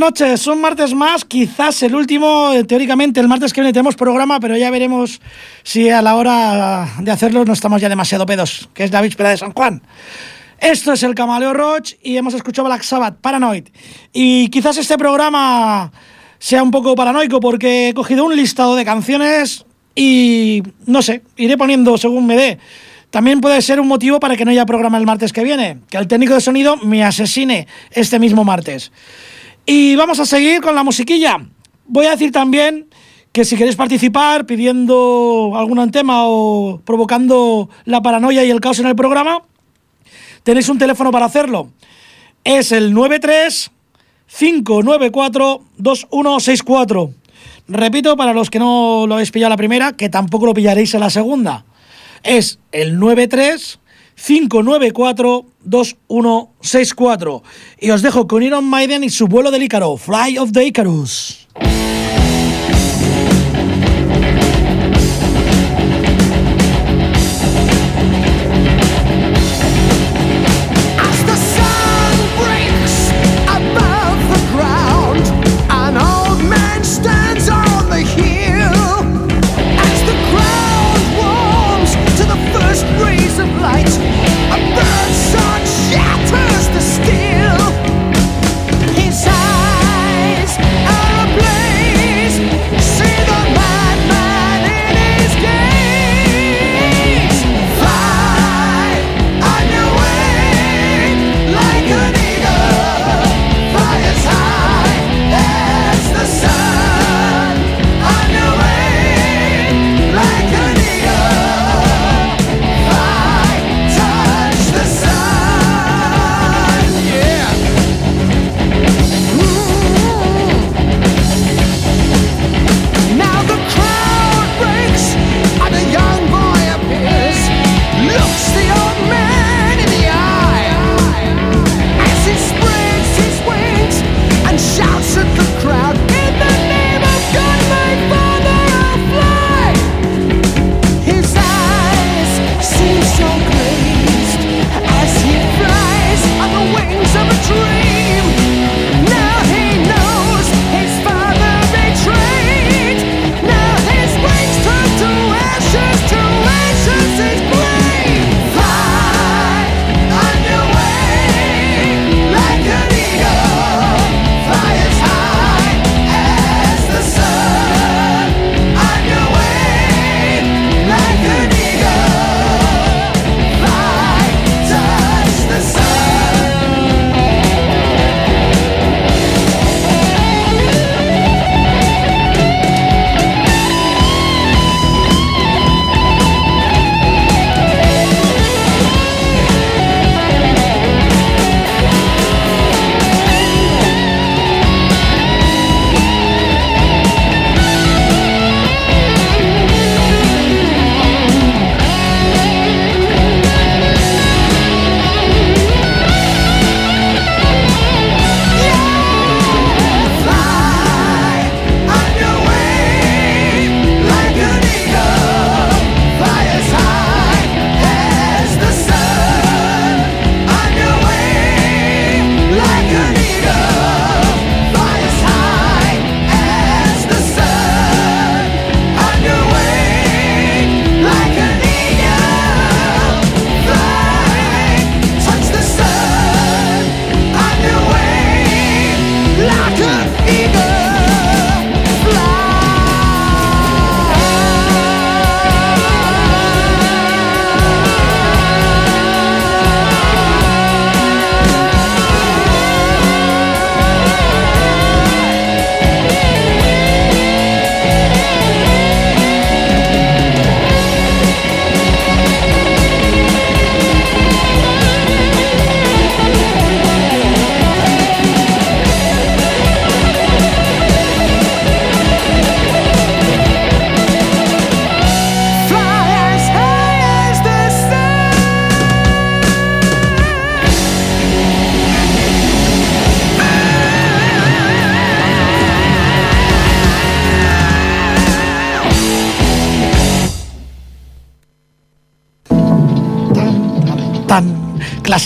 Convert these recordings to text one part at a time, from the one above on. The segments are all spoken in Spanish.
Noches, un martes más, quizás el último, eh, teóricamente el martes que viene tenemos programa, pero ya veremos si a la hora de hacerlo no estamos ya demasiado pedos, que es la víspera de San Juan. Esto es el Camaleo Roach y hemos escuchado Black Sabbath, Paranoid. Y quizás este programa sea un poco paranoico porque he cogido un listado de canciones y no sé, iré poniendo según me dé. También puede ser un motivo para que no haya programa el martes que viene, que el técnico de sonido me asesine este mismo martes. Y vamos a seguir con la musiquilla. Voy a decir también que si queréis participar pidiendo algún tema o provocando la paranoia y el caos en el programa, tenéis un teléfono para hacerlo. Es el 93 594 2164. Repito, para los que no lo habéis pillado la primera, que tampoco lo pillaréis en la segunda. Es el 93 594-2164. Y os dejo con Iron Maiden y su vuelo del Ícaro, Fly of the Icarus.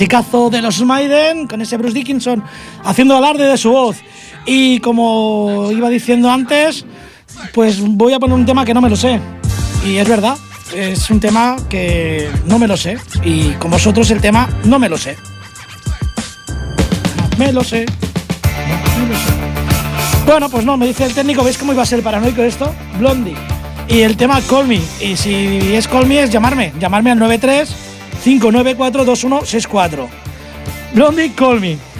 Clasicazo de los Maiden, con ese Bruce Dickinson haciendo alarde de su voz. Y como iba diciendo antes, pues voy a poner un tema que no me lo sé. Y es verdad, es un tema que no me lo sé. Y con vosotros el tema no me lo sé. Me lo sé. me lo sé. Bueno, pues no, me dice el técnico, ¿veis cómo iba a ser paranoico esto? Blondie. Y el tema Call Me. Y si es Call Me es llamarme. Llamarme al 93 594 2164. Blondie Call Me.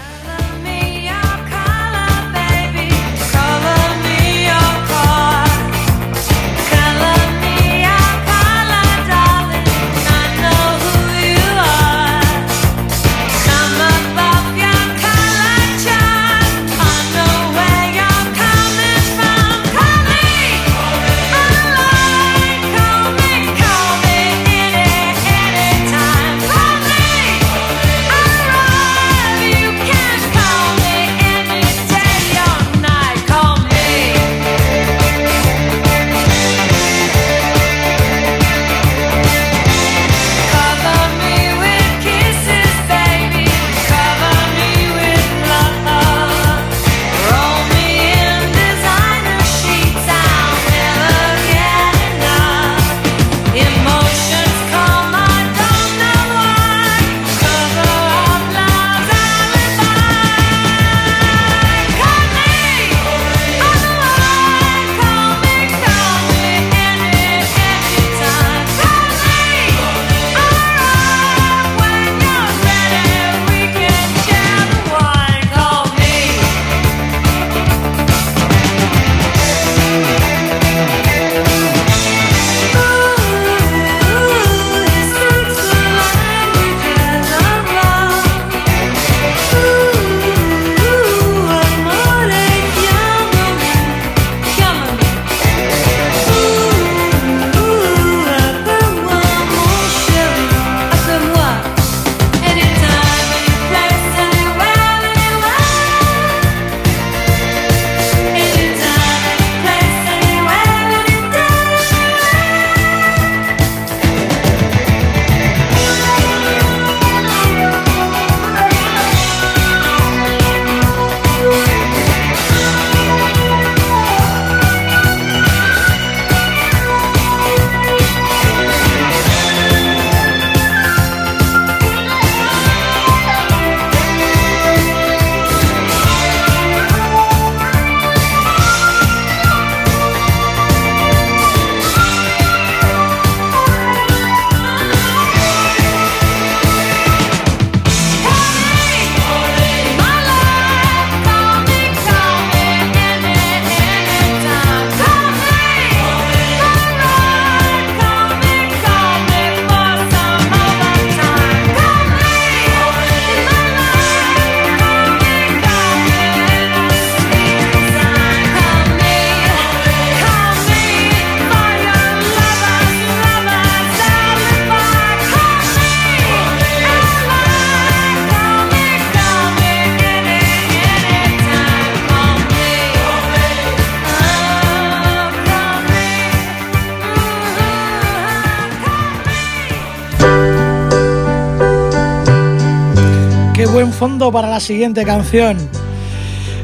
Fondo para la siguiente canción.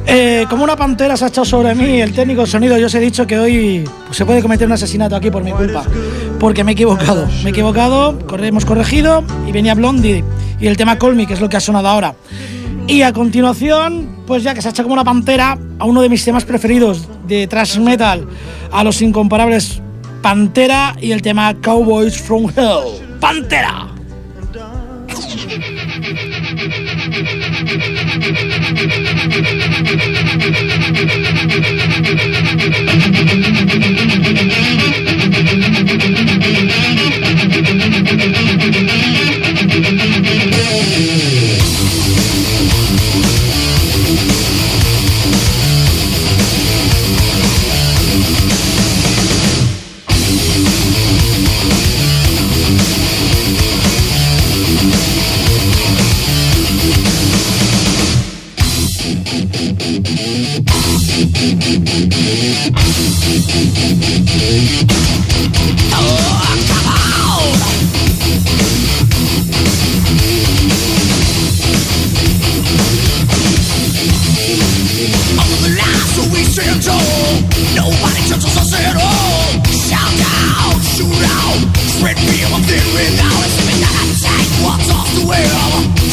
Eh, como una pantera se ha echado sobre mí el técnico de sonido, yo os he dicho que hoy pues, se puede cometer un asesinato aquí por mi culpa, porque me he equivocado. Me he equivocado, hemos corregido y venía Blondie y el tema Colmy, que es lo que ha sonado ahora. Y a continuación, pues ya que se ha hecho como una pantera, a uno de mis temas preferidos de thrash metal, a los incomparables Pantera y el tema Cowboys from Hell. ¡Pantera! Thank you.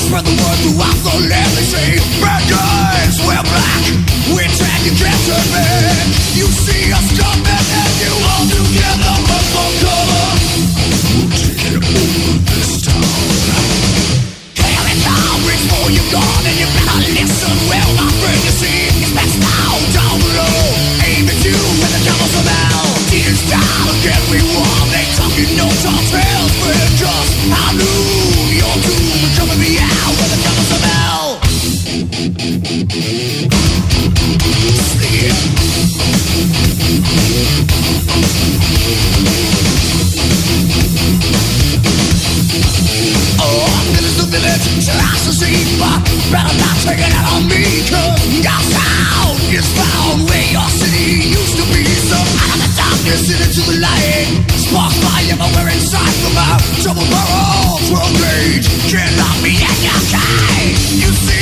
spread the word throughout the living sea. Red guns, we're black, we're taking you can't. You see us coming and you all together must for cover. We'll take it over this town. Here and now, reach for your gun and you better listen well. My friend, you see, it's best now, down below. Aim at you and the devil's a about. Tears down, again we sin into the light. Spark fire, but inside from a double barrel World rage, can't lock me. In your cage. You see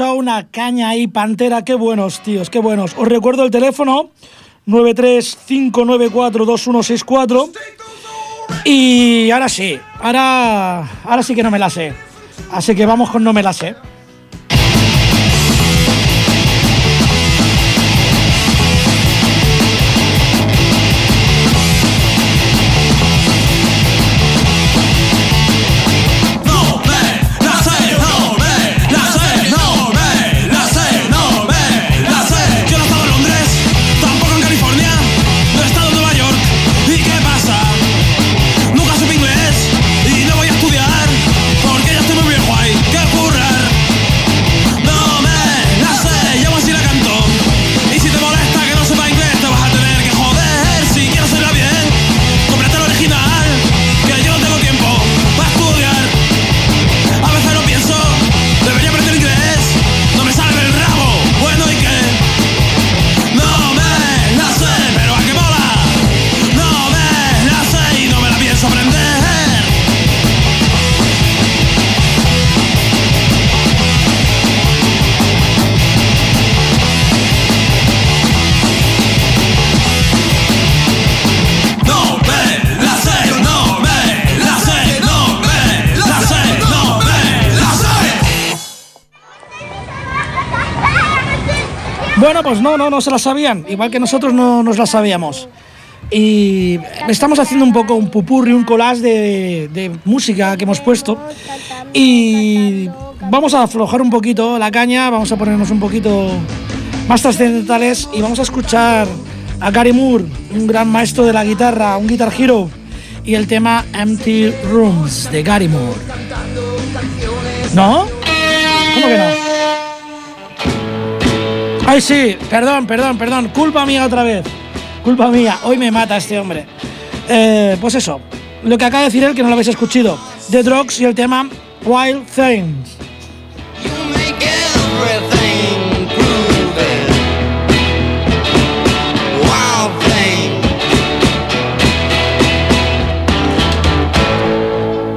una caña ahí, Pantera, qué buenos, tíos, qué buenos. Os recuerdo el teléfono 935942164 y ahora sí, ahora, ahora sí que no me la sé. Así que vamos con no me la sé. No, se la sabían, igual que nosotros no nos la sabíamos. Y estamos haciendo un poco un pupurri, un collage de, música que hemos puesto. Y vamos a aflojar un poquito la caña, vamos a ponernos un poquito más trascendentales y vamos a escuchar a Gary Moore, un gran maestro de la guitarra, un guitar hero, y el tema Empty Rooms de Gary Moore. ¿No? ¿Cómo que no? Ay, sí, perdón, perdón, perdón. Culpa mía otra vez. Culpa mía. Hoy me mata este hombre. Eh, pues eso, lo que acaba de decir él, que no lo habéis escuchado. The Drugs y el tema Wild Things.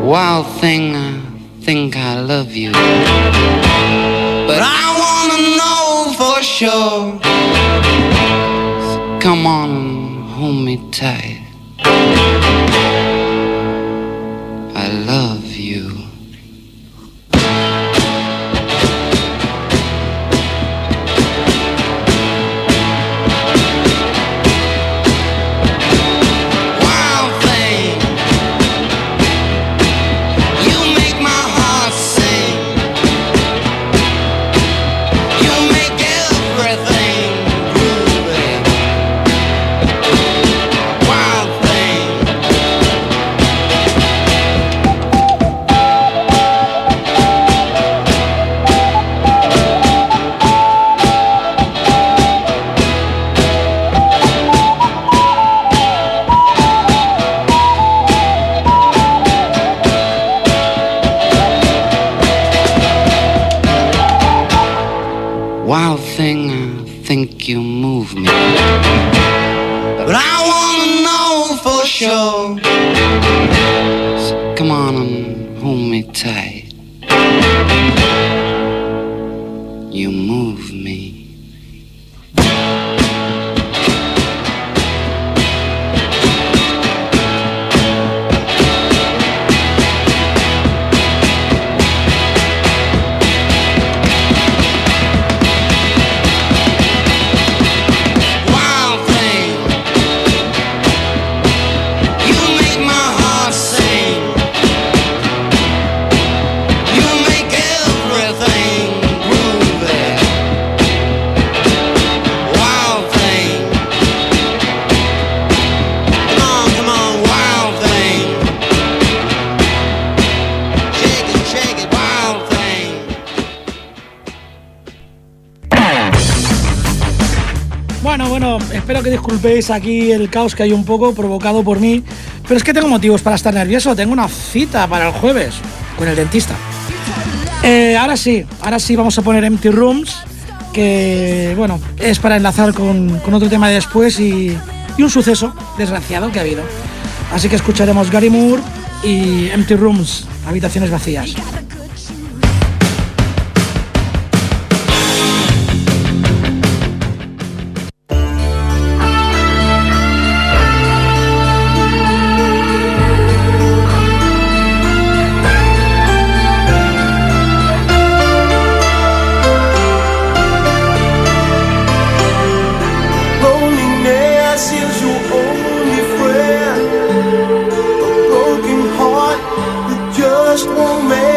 Wild thing, I think I love you. But I come on hold me tight. Disculpéis aquí el caos que hay un poco provocado por mí, pero es que tengo motivos para estar nervioso. Tengo una cita para el jueves con el dentista. Eh, ahora sí, ahora sí vamos a poner Empty Rooms, que bueno, es para enlazar con, otro tema de después y, y un suceso desgraciado que ha habido. Así que escucharemos Gary Moore y Empty Rooms, habitaciones vacías. Just won't mend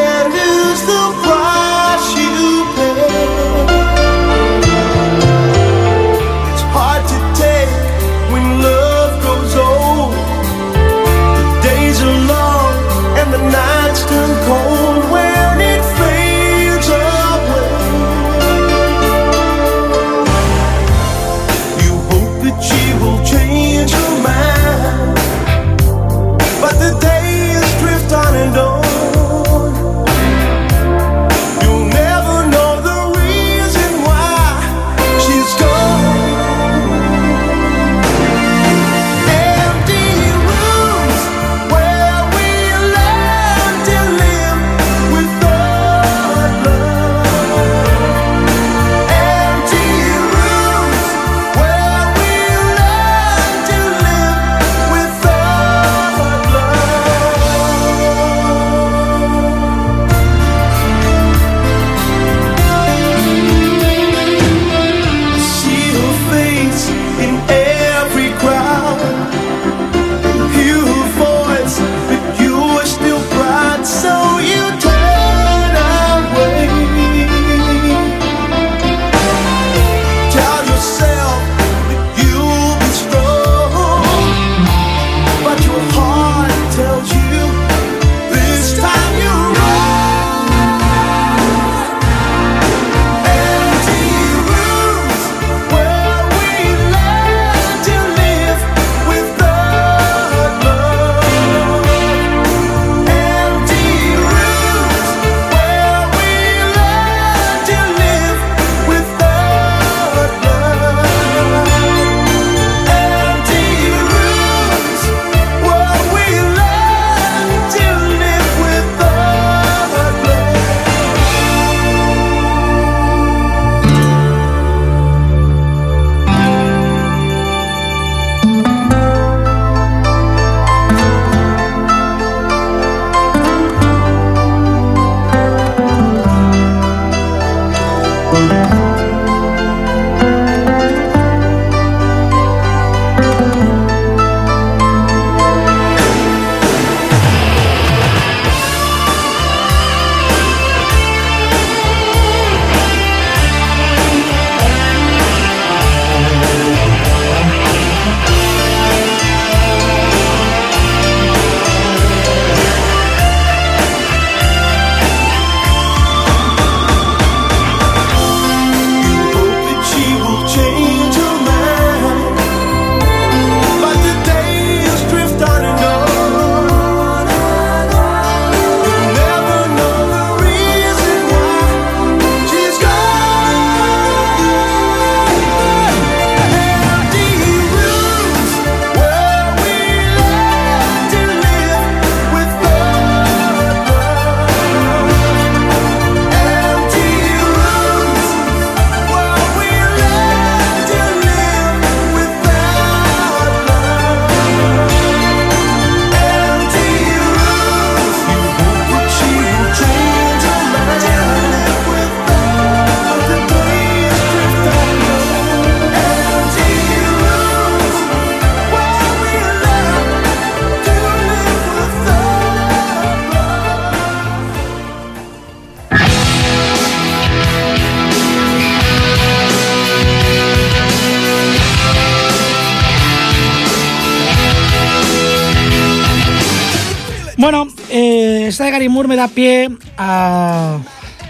me da pie a,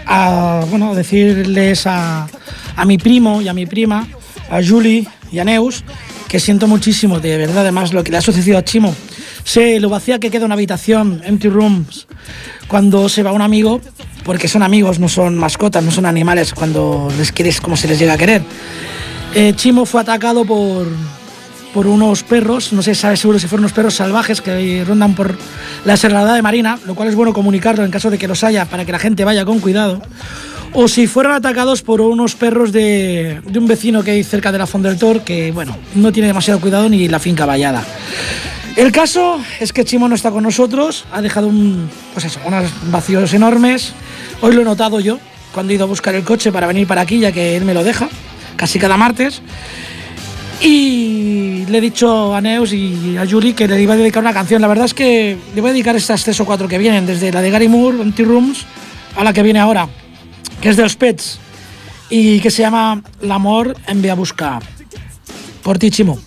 a, bueno, decirles a, a mi primo y a mi prima, a Julie y a Neus, que siento muchísimo, de verdad, además, lo que le ha sucedido a Chimo. Sé lo vacía que queda una habitación, empty rooms, cuando se va un amigo, porque son amigos, no son mascotas, no son animales, cuando les quieres como se les llega a querer. Eh, Chimo fue atacado por, por unos perros, no sé, sabe seguro si fueron unos perros salvajes que rondan por la serrada de Marina, lo cual es bueno comunicarlo en caso de que los haya para que la gente vaya con cuidado. O si fueron atacados por unos perros de, un vecino que hay cerca de la Font del Tor, que bueno, no tiene demasiado cuidado ni la finca vallada. El caso es que Chimo no está con nosotros, ha dejado un, pues eso, unos vacíos enormes. Hoy lo he notado yo cuando he ido a buscar el coche para venir para aquí, ya que él me lo deja, casi cada martes. Y le he dicho a Neus y a Julie que le iba a dedicar una canción. La verdad es que le voy a dedicar estas tres o cuatro que vienen, desde la de Gary Moore, Empty Rooms, a la que viene ahora, que es de los Pets y que se llama L'amor em ve a buscar. Por ti, Chimo.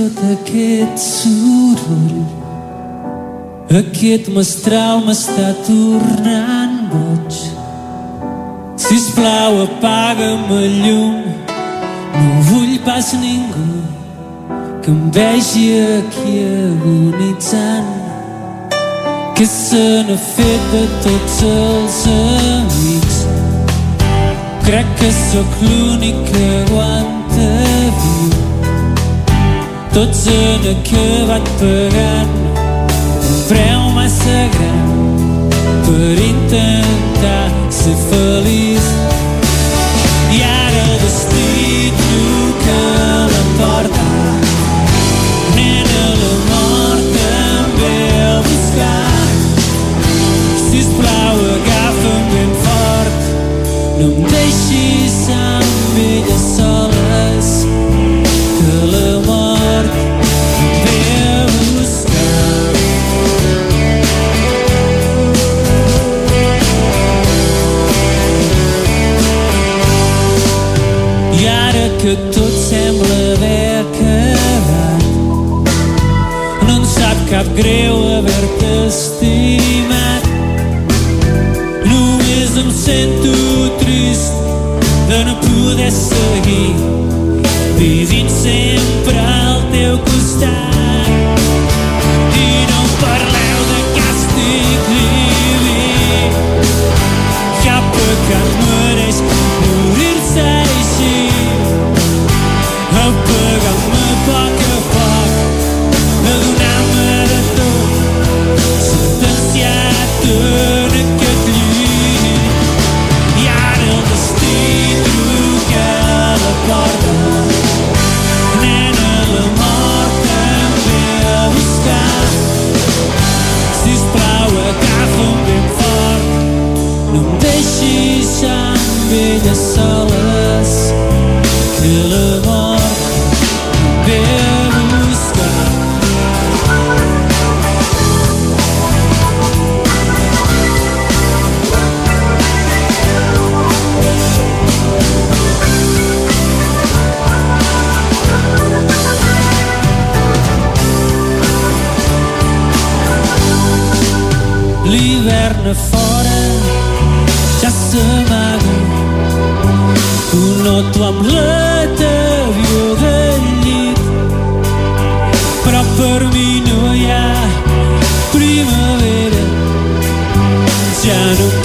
Tot aquest soroll? Aquest mestral m'està tornant boig. Sisplau, apaga'm el llum. No vull pas ningú que em vegi aquí agonitzant. Que se n'ha fet de tots els amics. Crec que sóc l'únic que aguanta viu. Tots han acabat pagant un preu massa gran per intentar ser feliç. I ara el destí truca a la porta. Nena, la mort ve a buscar. Sisplau, agafa'm ben fort. No em deixis still primavera. Ja no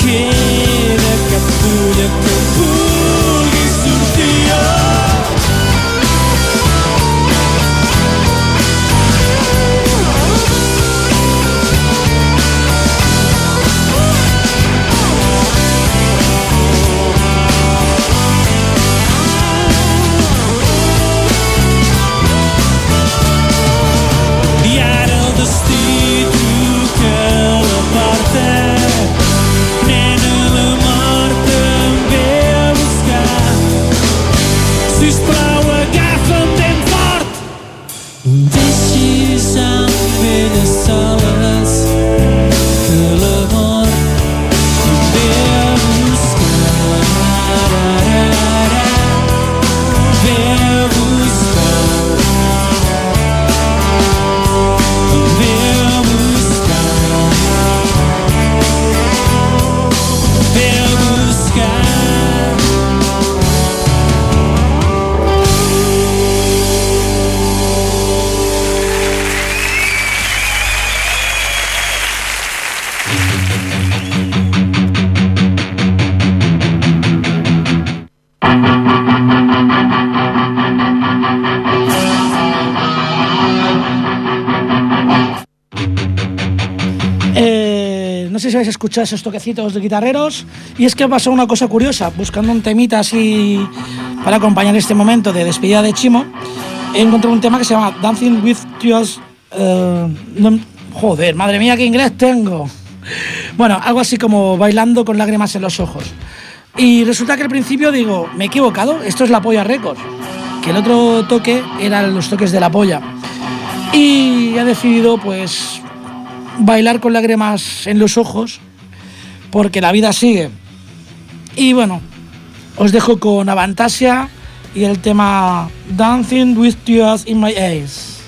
habéis escuchado esos toquecitos de guitarreros. Y es que pasó una cosa curiosa, buscando un temita así para acompañar este momento de despedida de Chimo, encontré un tema que se llama Dancing with Tears. eh, joder, madre mía, qué inglés tengo. Bueno, algo así como bailando con lágrimas en los ojos. Y resulta que al principio digo, me he equivocado, esto es la polla récord. Que el otro toque eran los toques de la polla. Y he decidido, pues, bailar con lágrimas en los ojos, porque la vida sigue. Y bueno, os dejo con Avantasia y el tema Dancing with Tears in My Eyes.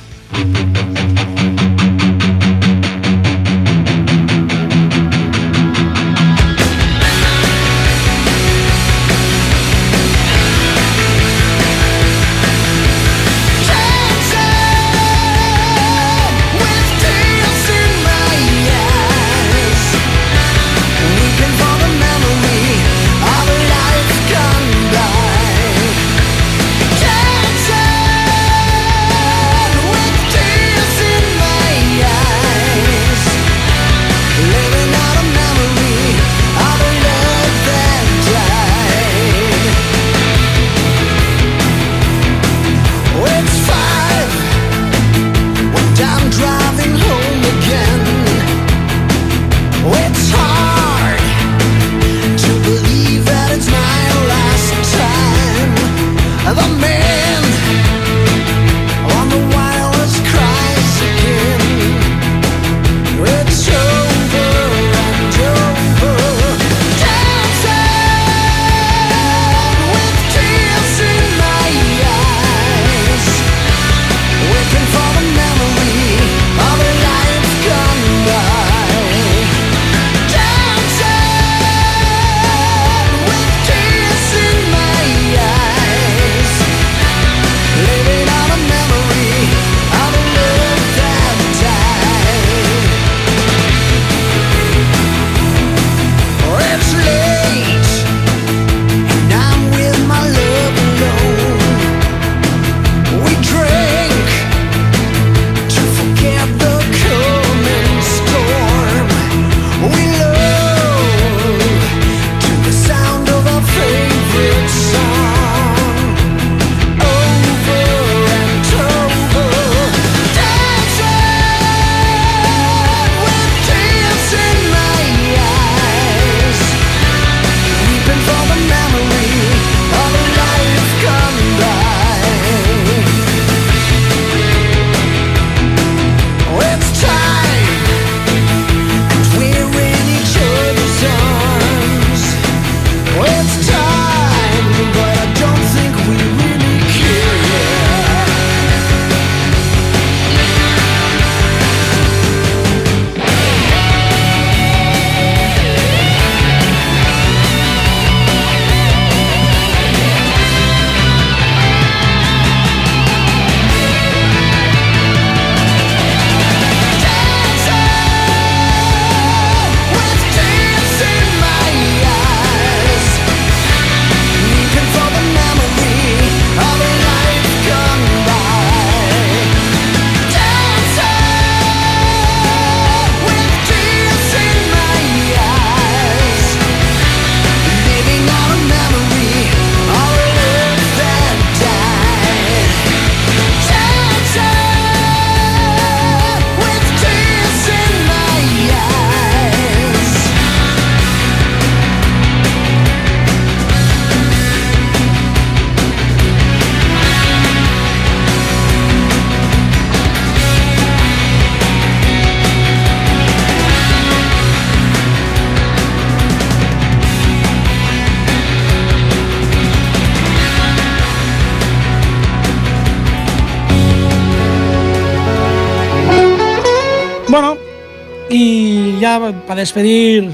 Para despedir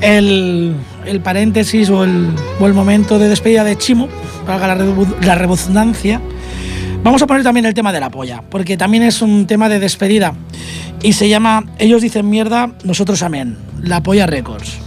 el, el paréntesis o el, o el momento de despedida de Chimo, para la, la redundancia, vamos a poner también el tema de la polla, porque también es un tema de despedida y se llama Ellos dicen mierda, nosotros amén, la polla Records.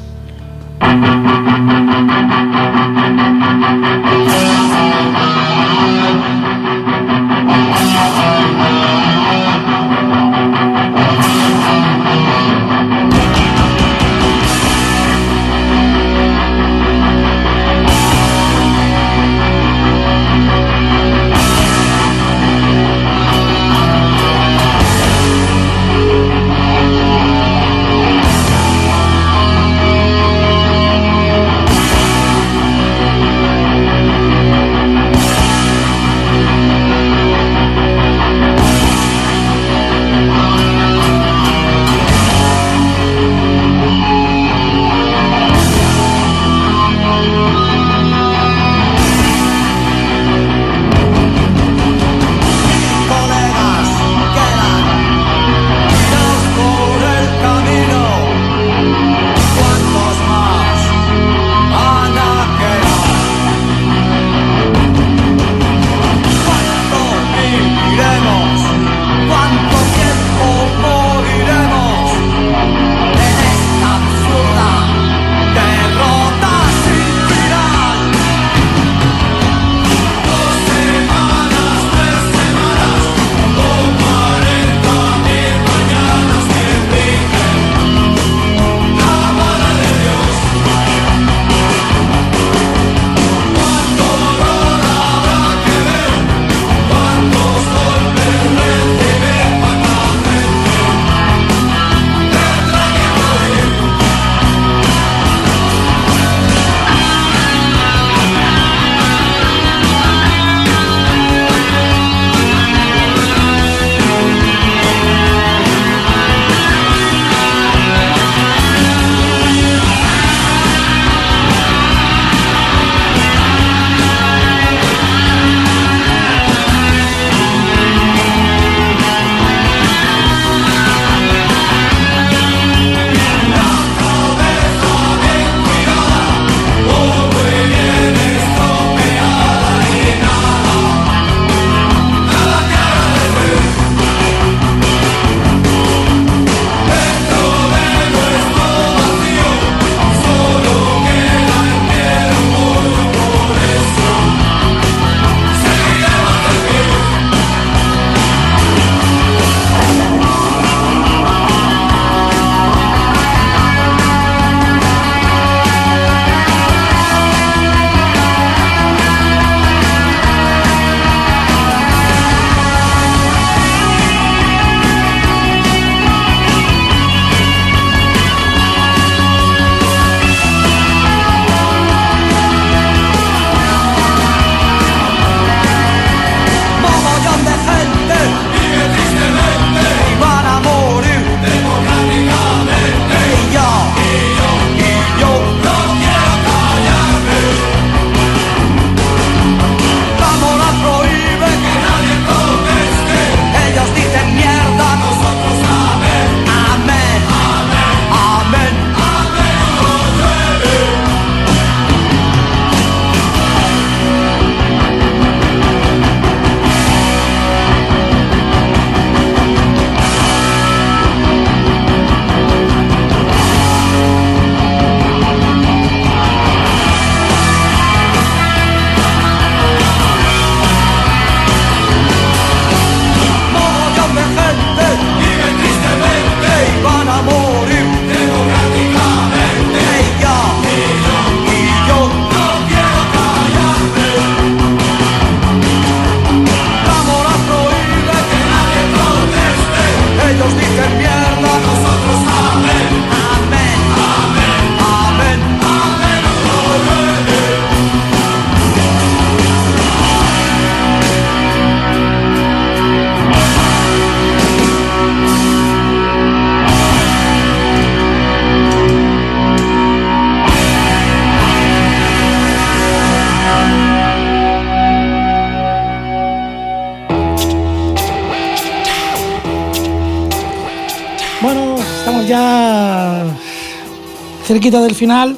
Cerquita del final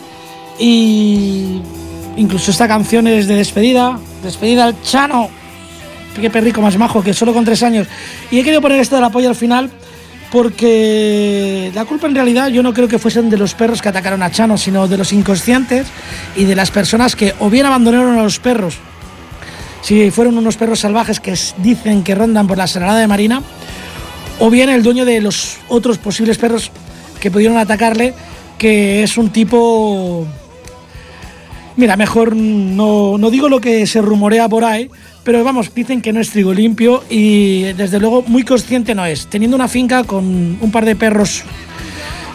y incluso esta canción es de despedida, despedida al Chano, qué perrico más majo que solo con tres años. Y he querido poner esto del apoyo al final porque la culpa en realidad yo no creo que fuesen de los perros que atacaron a Chano, sino de los inconscientes y de las personas que o bien abandonaron a los perros, si fueron unos perros salvajes que dicen que rondan por la Serrada de Marina, o bien el dueño de los otros posibles perros que pudieron atacarle, que es un tipo... Mira, mejor no, no digo lo que se rumorea por ahí, pero vamos, dicen que no es trigo limpio y desde luego muy consciente no es. Teniendo una finca con un par de perros,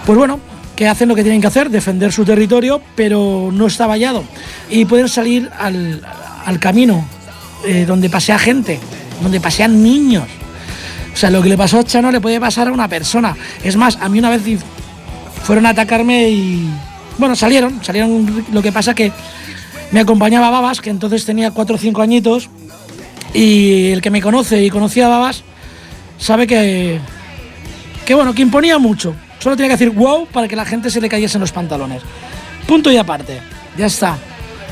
pues bueno, que hacen lo que tienen que hacer, defender su territorio, pero no está vallado. Y pueden salir al, al camino eh, donde pasea gente, donde pasean niños. O sea, lo que le pasó a Chano le puede pasar a una persona. Es más, a mí una vez fueron a atacarme y. Bueno, salieron, salieron. Lo que pasa que me acompañaba Babas, que entonces tenía 4 o 5 añitos, y el que me conoce y conocía a Babas sabe que. que bueno, que imponía mucho. Solo tenía que decir wow para que la gente se le cayese en los pantalones. Punto y aparte. Ya está.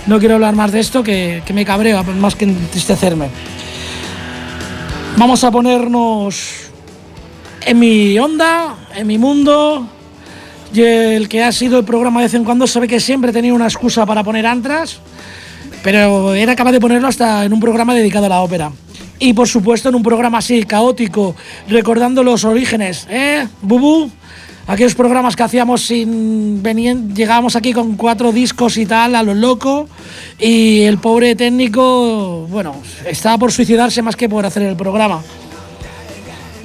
No quiero hablar más de esto que, que me cabreo, más que entristecerme. Vamos a ponernos en mi onda, en mi mundo. Y el que ha sido el programa de vez en cuando sabe que siempre tenido una excusa para poner antras, pero era capaz de ponerlo hasta en un programa dedicado a la ópera. Y por supuesto en un programa así, caótico, recordando los orígenes, ¿eh? Bubú, aquellos programas que hacíamos sin venir, llegábamos aquí con cuatro discos y tal, a lo loco, y el pobre técnico, bueno, estaba por suicidarse más que por hacer el programa.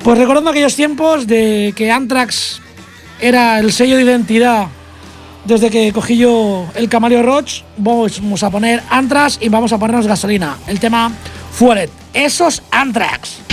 Pues recordando aquellos tiempos de que Anthrax era el sello de identidad desde que cogí yo el Camaleo Roach, vamos a poner Anthrax y vamos a ponernos gasolina. El tema Fuelet. Esos Anthrax.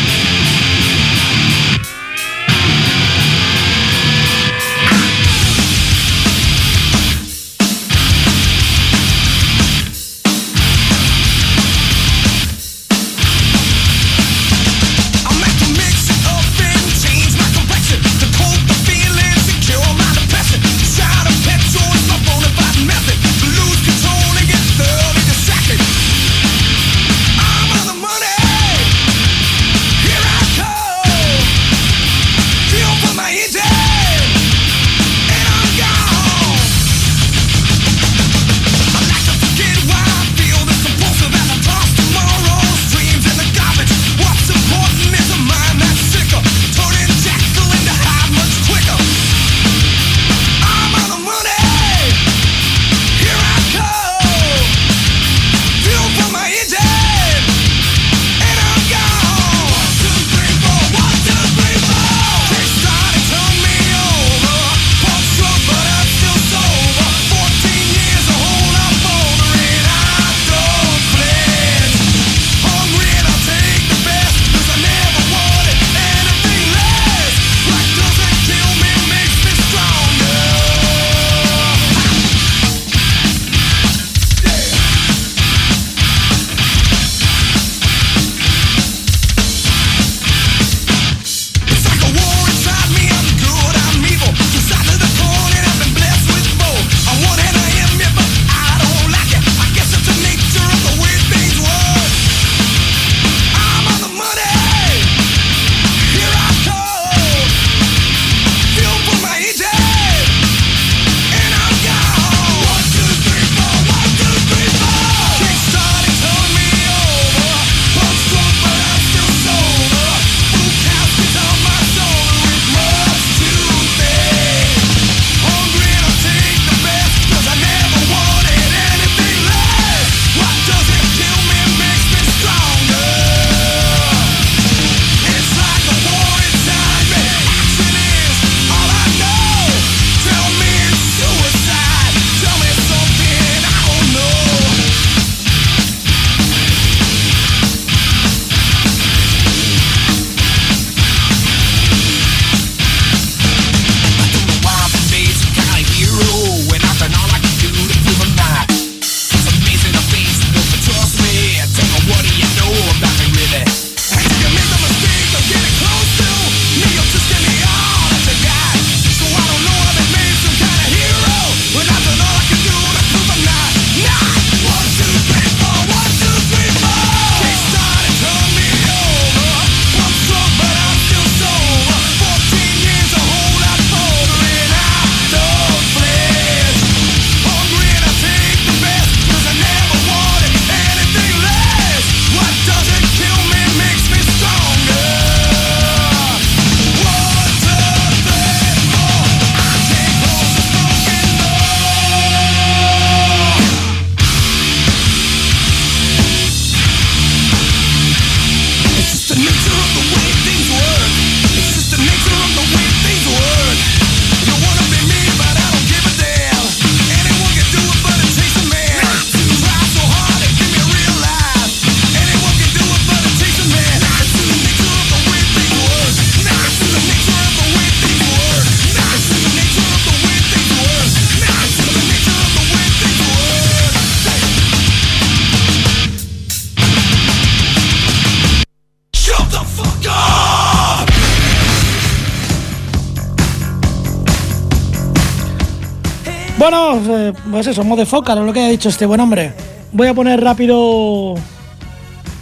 Eh, pues eso, Motherfucker, o lo que ha dicho este buen hombre. Voy a poner rápido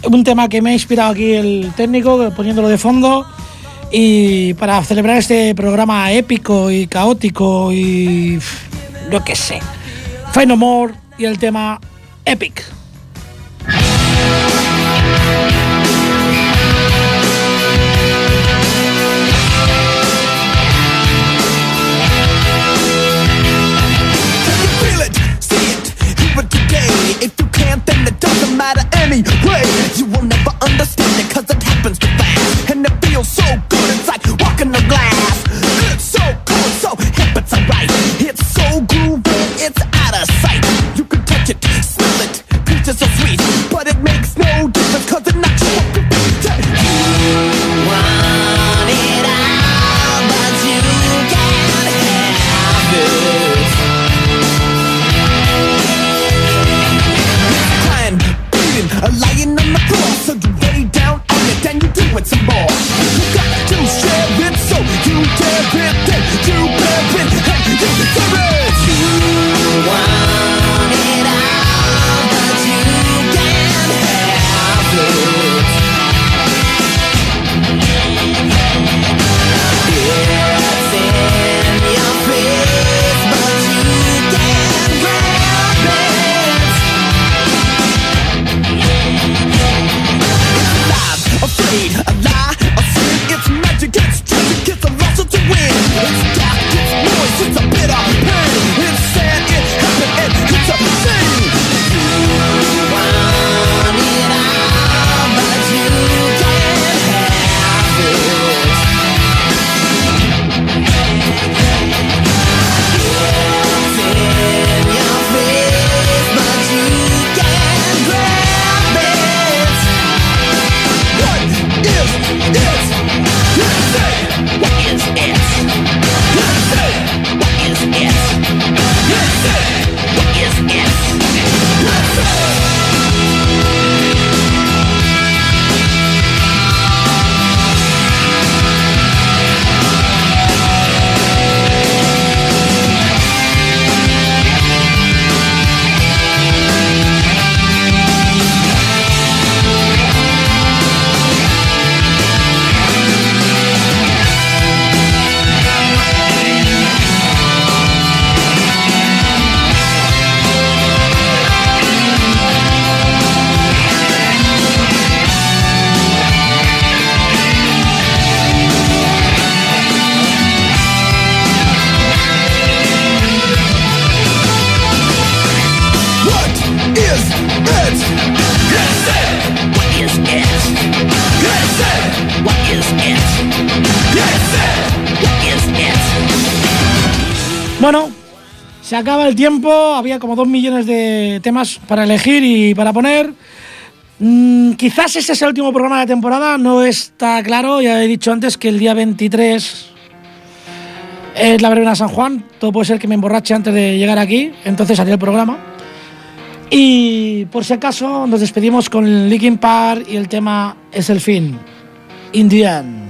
un tema que me ha inspirado aquí el técnico, poniéndolo de fondo. Y para celebrar este programa épico y caótico y. yo qué sé. No More y el tema Epic. It doesn't matter anyway. You will never understand it cause it happens too fast. And it feels so good, it's like walking on glass. Acaba el tiempo. Había como dos millones de temas para elegir y para poner. Mm, quizás ese es el último programa de temporada. No está claro. Ya he dicho antes que el día 23 es la verbena San Juan. Todo puede ser que me emborrache antes de llegar aquí. Entonces haría el programa. Y por si acaso nos despedimos con Linkin Park y el tema es el fin. Indian.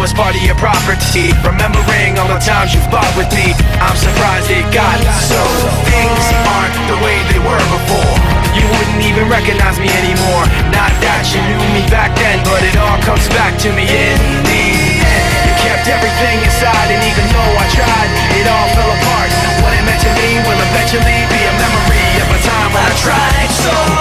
was part of your property. Remembering all the times you fought with me. I'm surprised it got so. Things aren't the way they were before. You wouldn't even recognize me anymore. Not that you knew me back then But it all comes back to me in the end. You kept everything inside And even though I tried, it all fell apart. What it meant to me will eventually be a memory Of a time when I tried so